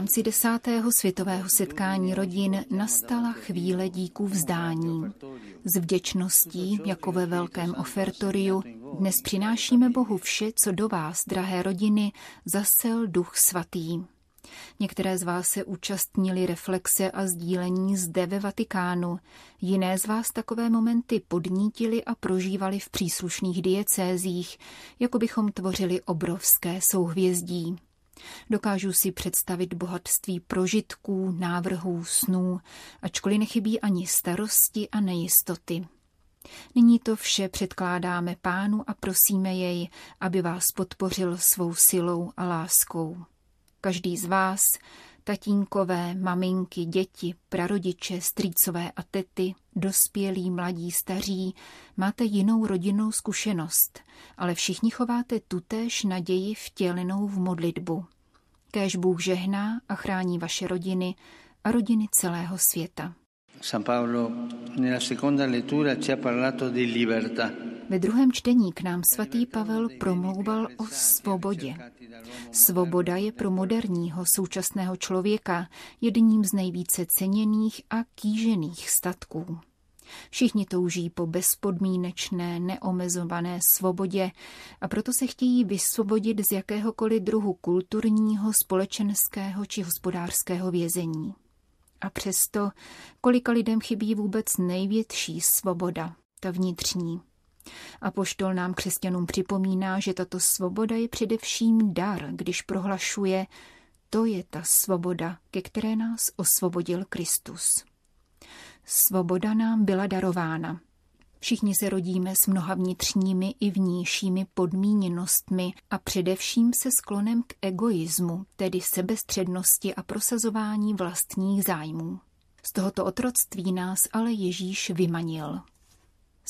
rámci desátého světového setkání rodin nastala chvíle díků vzdání. S vděčností, jako ve velkém ofertoriu, dnes přinášíme Bohu vše, co do vás, drahé rodiny, zasel Duch Svatý. Některé z vás se účastnili reflexe a sdílení zde ve Vatikánu, jiné z vás takové momenty podnítili a prožívali v příslušných diecézích, jako bychom tvořili obrovské souhvězdí. Dokážu si představit bohatství prožitků, návrhů, snů, ačkoliv nechybí ani starosti a nejistoty. Nyní to vše předkládáme pánu a prosíme jej, aby vás podpořil svou silou a láskou. Každý z vás, tatínkové, maminky, děti, prarodiče, strýcové a tety, dospělí, mladí, staří, máte jinou rodinnou zkušenost, ale všichni chováte tutéž naději vtělenou v modlitbu. Kéž Bůh žehná a chrání vaše rodiny a rodiny celého světa. San Paolo nella seconda lettura ci ha parlato di libertà. Ve druhém čtení k nám svatý Pavel promlouval o svobodě. Svoboda je pro moderního současného člověka jedním z nejvíce ceněných a kýžených statků. Všichni touží po bezpodmínečné, neomezované svobodě a proto se chtějí vysvobodit z jakéhokoliv druhu kulturního, společenského či hospodářského vězení. A přesto, kolika lidem chybí vůbec největší svoboda, ta vnitřní. A poštol nám křesťanům připomíná, že tato svoboda je především dar, když prohlašuje, to je ta svoboda, ke které nás osvobodil Kristus. Svoboda nám byla darována. Všichni se rodíme s mnoha vnitřními i vnějšími podmíněnostmi a především se sklonem k egoismu, tedy sebestřednosti a prosazování vlastních zájmů. Z tohoto otroctví nás ale Ježíš vymanil.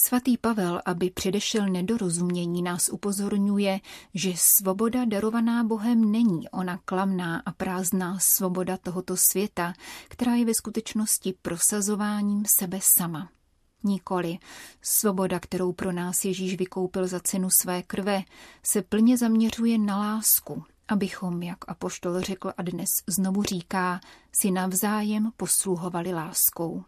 Svatý Pavel, aby předešel nedorozumění, nás upozorňuje, že svoboda darovaná Bohem není ona klamná a prázdná svoboda tohoto světa, která je ve skutečnosti prosazováním sebe sama. Nikoli. Svoboda, kterou pro nás Ježíš vykoupil za cenu své krve, se plně zaměřuje na lásku, abychom, jak apoštol řekl a dnes znovu říká, si navzájem posluhovali láskou.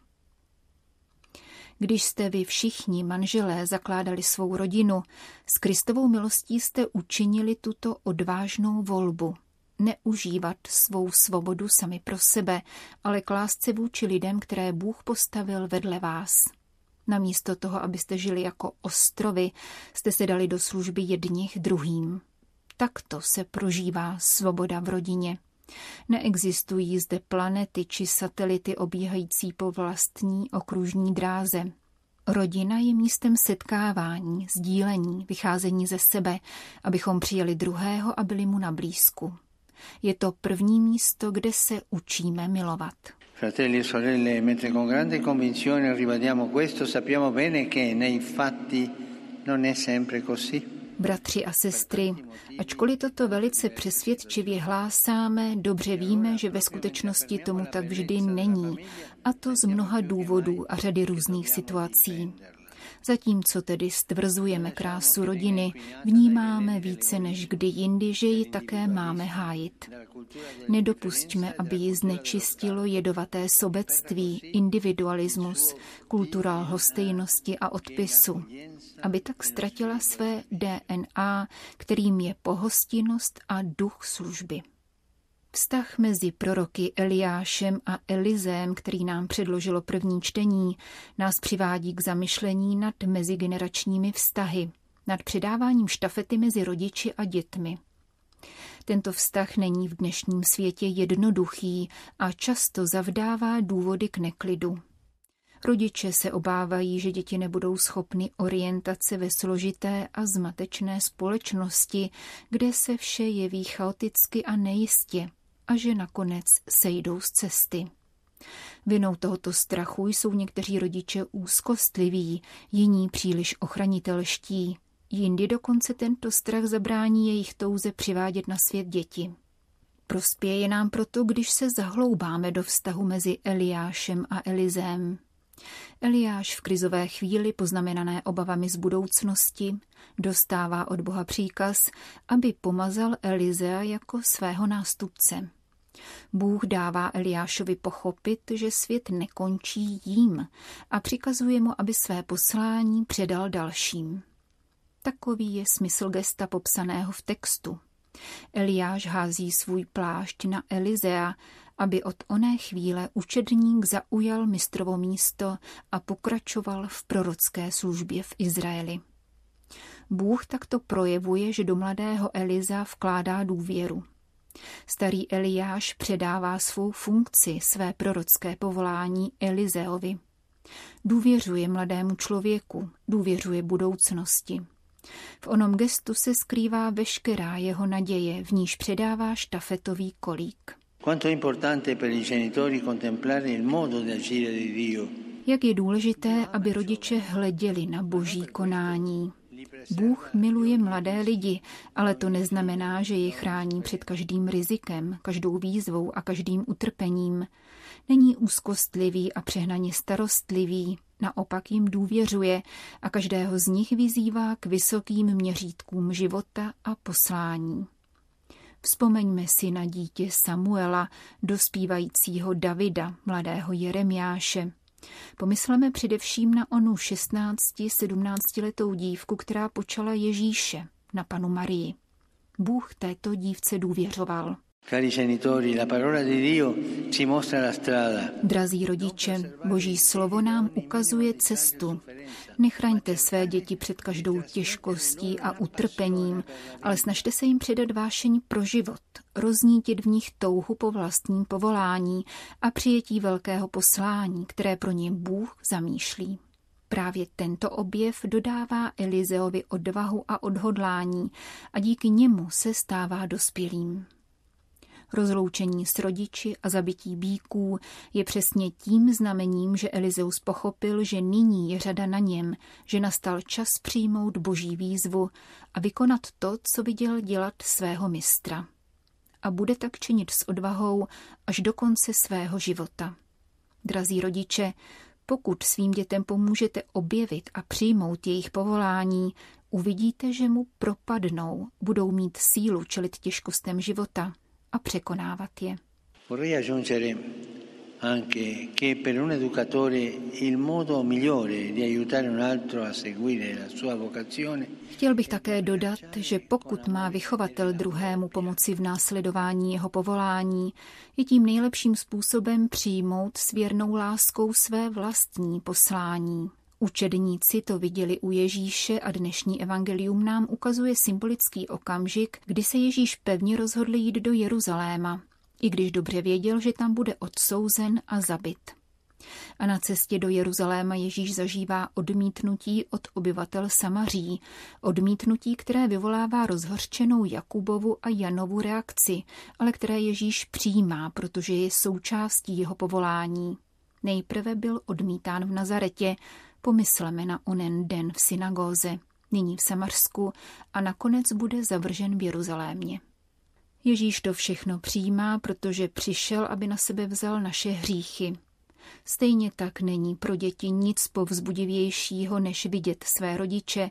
Když jste vy všichni manželé zakládali svou rodinu, s Kristovou milostí jste učinili tuto odvážnou volbu. Neužívat svou svobodu sami pro sebe, ale klást se vůči lidem, které Bůh postavil vedle vás. Namísto toho, abyste žili jako ostrovy, jste se dali do služby jedních druhým. Takto se prožívá svoboda v rodině. Neexistují zde planety či satelity obíhající po vlastní okružní dráze. Rodina je místem setkávání, sdílení, vycházení ze sebe, abychom přijeli druhého a byli mu na blízku. Je to první místo, kde se učíme milovat. Fratelli e sorelle, mentre con grande convinzione ribadiamo questo, sappiamo bene che nei fatti non è sempre così. Bratři a sestry, ačkoliv toto velice přesvědčivě hlásáme, dobře víme, že ve skutečnosti tomu tak vždy není, a to z mnoha důvodů a řady různých situací. Zatímco tedy stvrzujeme krásu rodiny, vnímáme více než kdy jindy, že ji také máme hájit. Nedopustíme, aby ji znečistilo jedovaté sobectví, individualismus, kultura lhostejnosti a odpisu. Aby tak ztratila své DNA, kterým je pohostinnost a duch služby. Vztah mezi proroky Eliášem a Elizém, který nám předložilo první čtení, nás přivádí k zamyšlení nad mezigeneračními vztahy, nad předáváním štafety mezi rodiči a dětmi. Tento vztah není v dnešním světě jednoduchý a často zavdává důvody k neklidu. Rodiče se obávají, že děti nebudou schopny orientace ve složité a zmatečné společnosti, kde se vše jeví chaoticky a nejistě a že nakonec sejdou z cesty. Vinou tohoto strachu jsou někteří rodiče úzkostliví, jiní příliš ochranitelští, jindy dokonce tento strach zabrání jejich touze přivádět na svět děti. Prospěje nám proto, když se zahloubáme do vztahu mezi Eliášem a Elizém. Eliáš v krizové chvíli poznamenané obavami z budoucnosti dostává od Boha příkaz, aby pomazal Elizea jako svého nástupce. Bůh dává Eliášovi pochopit, že svět nekončí jím a přikazuje mu, aby své poslání předal dalším. Takový je smysl gesta popsaného v textu. Eliáš hází svůj plášť na Elizea, aby od oné chvíle učedník zaujal mistrovo místo a pokračoval v prorocké službě v Izraeli. Bůh takto projevuje, že do mladého Eliza vkládá důvěru. Starý Eliáš předává svou funkci, své prorocké povolání Elizeovi. Důvěřuje mladému člověku, důvěřuje budoucnosti. V onom gestu se skrývá veškerá jeho naděje, v níž předává štafetový kolík. Jak je důležité, aby rodiče hleděli na boží konání. Bůh miluje mladé lidi, ale to neznamená, že je chrání před každým rizikem, každou výzvou a každým utrpením. Není úzkostlivý a přehnaně starostlivý, naopak jim důvěřuje a každého z nich vyzývá k vysokým měřítkům života a poslání. Vzpomeňme si na dítě Samuela, dospívajícího Davida, mladého Jeremiáše. Pomysleme především na onu 16-17 letou dívku, která počala Ježíše, na panu Marii. Bůh této dívce důvěřoval. Drazí rodiče, Boží slovo nám ukazuje cestu. Nechraňte své děti před každou těžkostí a utrpením, ale snažte se jim předat vášení pro život, roznítit v nich touhu po vlastním povolání a přijetí velkého poslání, které pro ně Bůh zamýšlí. Právě tento objev dodává Elizeovi odvahu a odhodlání a díky němu se stává dospělým. Rozloučení s rodiči a zabití bíků je přesně tím znamením, že Elizeus pochopil, že nyní je řada na něm, že nastal čas přijmout boží výzvu a vykonat to, co viděl dělat svého mistra. A bude tak činit s odvahou až do konce svého života. Drazí rodiče, pokud svým dětem pomůžete objevit a přijmout jejich povolání, uvidíte, že mu propadnou, budou mít sílu čelit těžkostem života a překonávat je. anche che per un educatore il modo migliore di aiutare un altro a seguire la sua vocazione Chtěl bych také dodat, že pokud má vychovatel druhému pomoci v následování jeho povolání, je tím nejlepším způsobem přijmout s věrnou láskou své vlastní poslání. Učedníci to viděli u Ježíše a dnešní evangelium nám ukazuje symbolický okamžik, kdy se Ježíš pevně rozhodl jít do Jeruzaléma, i když dobře věděl, že tam bude odsouzen a zabit. A na cestě do Jeruzaléma Ježíš zažívá odmítnutí od obyvatel Samaří, odmítnutí, které vyvolává rozhorčenou Jakubovu a Janovu reakci, ale které Ježíš přijímá, protože je součástí jeho povolání. Nejprve byl odmítán v Nazaretě, Pomysleme na onen den v synagóze, nyní v Samarsku a nakonec bude zavržen v Jeruzalémě. Ježíš to všechno přijímá, protože přišel, aby na sebe vzal naše hříchy. Stejně tak není pro děti nic povzbudivějšího, než vidět své rodiče,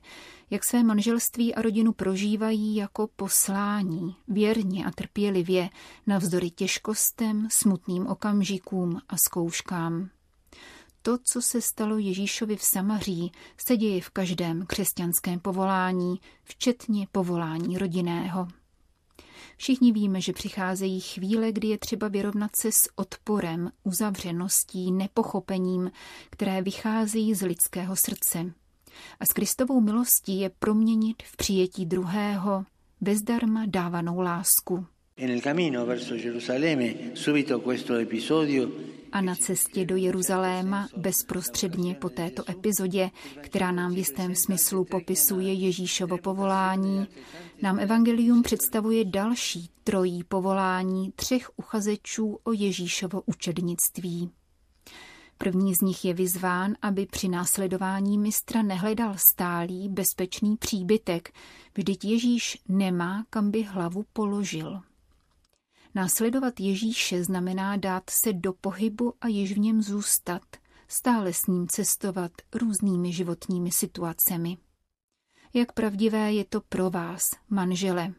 jak své manželství a rodinu prožívají jako poslání, věrně a trpělivě, navzdory těžkostem, smutným okamžikům a zkouškám. To, co se stalo Ježíšovi v Samaří, se děje v každém křesťanském povolání, včetně povolání rodinného. Všichni víme, že přicházejí chvíle, kdy je třeba vyrovnat se s odporem, uzavřeností, nepochopením, které vycházejí z lidského srdce. A s Kristovou milostí je proměnit v přijetí druhého, bezdarma dávanou lásku. A na cestě do Jeruzaléma bezprostředně po této epizodě, která nám v jistém smyslu popisuje Ježíšovo povolání, nám Evangelium představuje další trojí povolání třech uchazečů o Ježíšovo učednictví. První z nich je vyzván, aby při následování mistra nehledal stálý, bezpečný příbytek, vždyť Ježíš nemá, kam by hlavu položil. Následovat Ježíše znamená dát se do pohybu a již v něm zůstat, stále s ním cestovat různými životními situacemi. Jak pravdivé je to pro vás, manžele.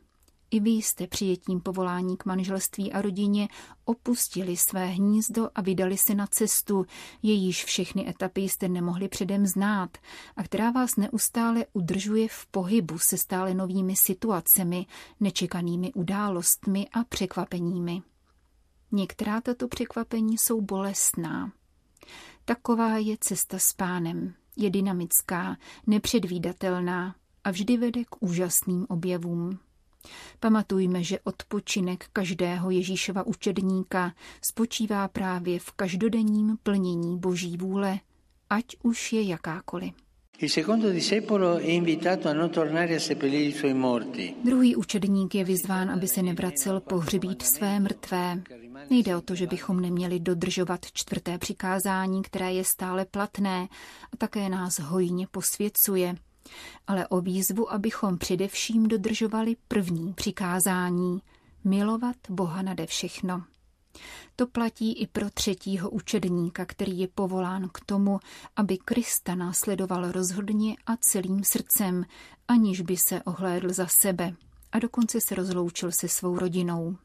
I vy jste přijetím povolání k manželství a rodině opustili své hnízdo a vydali se na cestu, jejíž všechny etapy jste nemohli předem znát a která vás neustále udržuje v pohybu se stále novými situacemi, nečekanými událostmi a překvapeními. Některá tato překvapení jsou bolestná. Taková je cesta s pánem. Je dynamická, nepředvídatelná a vždy vede k úžasným objevům. Pamatujme, že odpočinek každého Ježíšova učedníka spočívá právě v každodenním plnění Boží vůle, ať už je jakákoliv. Druhý učedník je vyzván, aby se nevracel pohřbít své mrtvé. Nejde o to, že bychom neměli dodržovat čtvrté přikázání, které je stále platné a také nás hojně posvěcuje – ale o výzvu, abychom především dodržovali první přikázání milovat Boha nade všechno. To platí i pro třetího učedníka, který je povolán k tomu, aby Krista následoval rozhodně a celým srdcem, aniž by se ohlédl za sebe a dokonce se rozloučil se svou rodinou.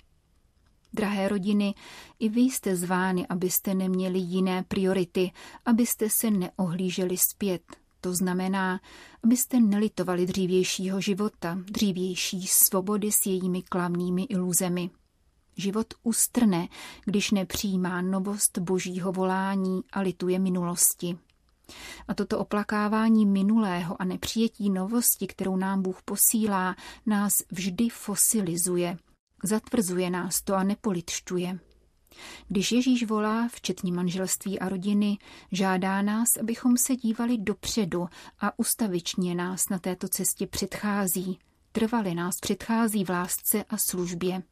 Drahé rodiny, i vy jste zvány, abyste neměli jiné priority, abyste se neohlíželi zpět, to znamená, abyste nelitovali dřívějšího života, dřívější svobody s jejími klamnými iluzemi. Život ustrne, když nepřijímá novost božího volání a lituje minulosti. A toto oplakávání minulého a nepřijetí novosti, kterou nám Bůh posílá, nás vždy fosilizuje. Zatvrzuje nás to a nepolitšťuje. Když Ježíš volá, včetně manželství a rodiny, žádá nás, abychom se dívali dopředu a ustavičně nás na této cestě předchází. Trvali nás předchází v lásce a službě.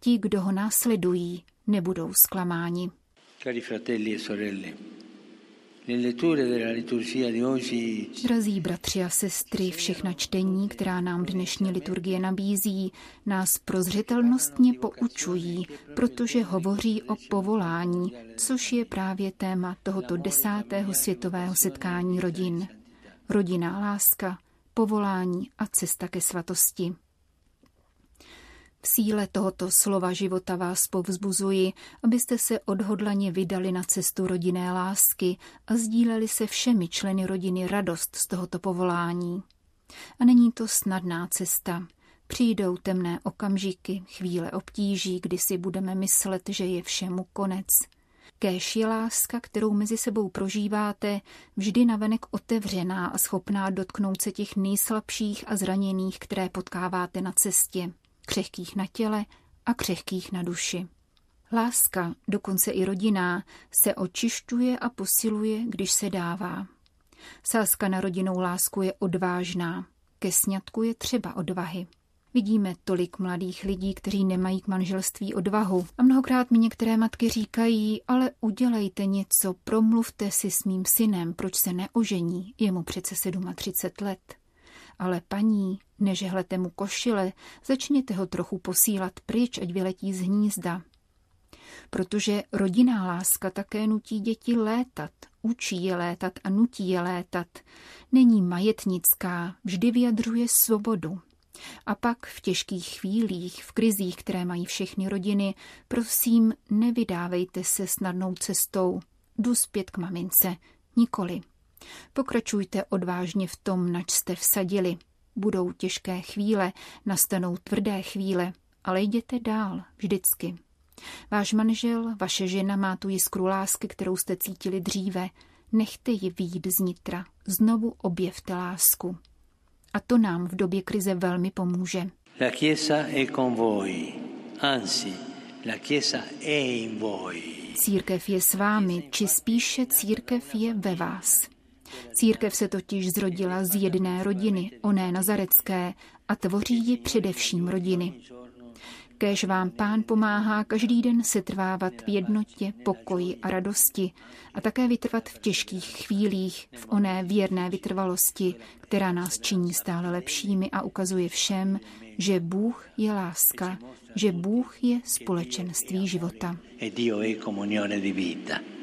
Ti, kdo ho následují, nebudou zklamáni. Cari fratelli e sorelle, Drazí bratři a sestry, všechna čtení, která nám dnešní liturgie nabízí, nás prozřetelnostně poučují, protože hovoří o povolání, což je právě téma tohoto desátého světového setkání rodin. Rodinná láska, povolání a cesta ke svatosti. V síle tohoto slova života vás povzbuzuji, abyste se odhodlaně vydali na cestu rodinné lásky a sdíleli se všemi členy rodiny radost z tohoto povolání. A není to snadná cesta. Přijdou temné okamžiky, chvíle obtíží, kdy si budeme myslet, že je všemu konec. Kéž je láska, kterou mezi sebou prožíváte, vždy navenek otevřená a schopná dotknout se těch nejslabších a zraněných, které potkáváte na cestě křehkých na těle a křehkých na duši. Láska, dokonce i rodinná, se očišťuje a posiluje, když se dává. Sázka na rodinnou lásku je odvážná. Ke sňatku je třeba odvahy. Vidíme tolik mladých lidí, kteří nemají k manželství odvahu. A mnohokrát mi některé matky říkají, ale udělejte něco, promluvte si s mým synem, proč se neožení, je mu přece 37 let. Ale paní, nežehlete mu košile, začněte ho trochu posílat pryč, ať vyletí z hnízda. Protože rodinná láska také nutí děti létat, učí je létat a nutí je létat. Není majetnická, vždy vyjadřuje svobodu. A pak v těžkých chvílích, v krizích, které mají všechny rodiny, prosím, nevydávejte se snadnou cestou. Jdu zpět k mamince. Nikoli. Pokračujte odvážně v tom, nač jste vsadili. Budou těžké chvíle, nastanou tvrdé chvíle, ale jděte dál, vždycky. Váš manžel, vaše žena má tu jiskru lásky, kterou jste cítili dříve. Nechte ji výjít z nitra. Znovu objevte lásku. A to nám v době krize velmi pomůže. La Chiesa è con voi. Anzi, la Chiesa è in voi. Církev je s vámi, či spíše církev je ve vás. Církev se totiž zrodila z jedné rodiny, oné nazarecké, a tvoří ji především rodiny. Kéž vám pán pomáhá každý den setrvávat v jednotě, pokoji a radosti a také vytrvat v těžkých chvílích, v oné věrné vytrvalosti, která nás činí stále lepšími a ukazuje všem, že Bůh je láska, že Bůh je společenství života. E Dio è comunione di vita.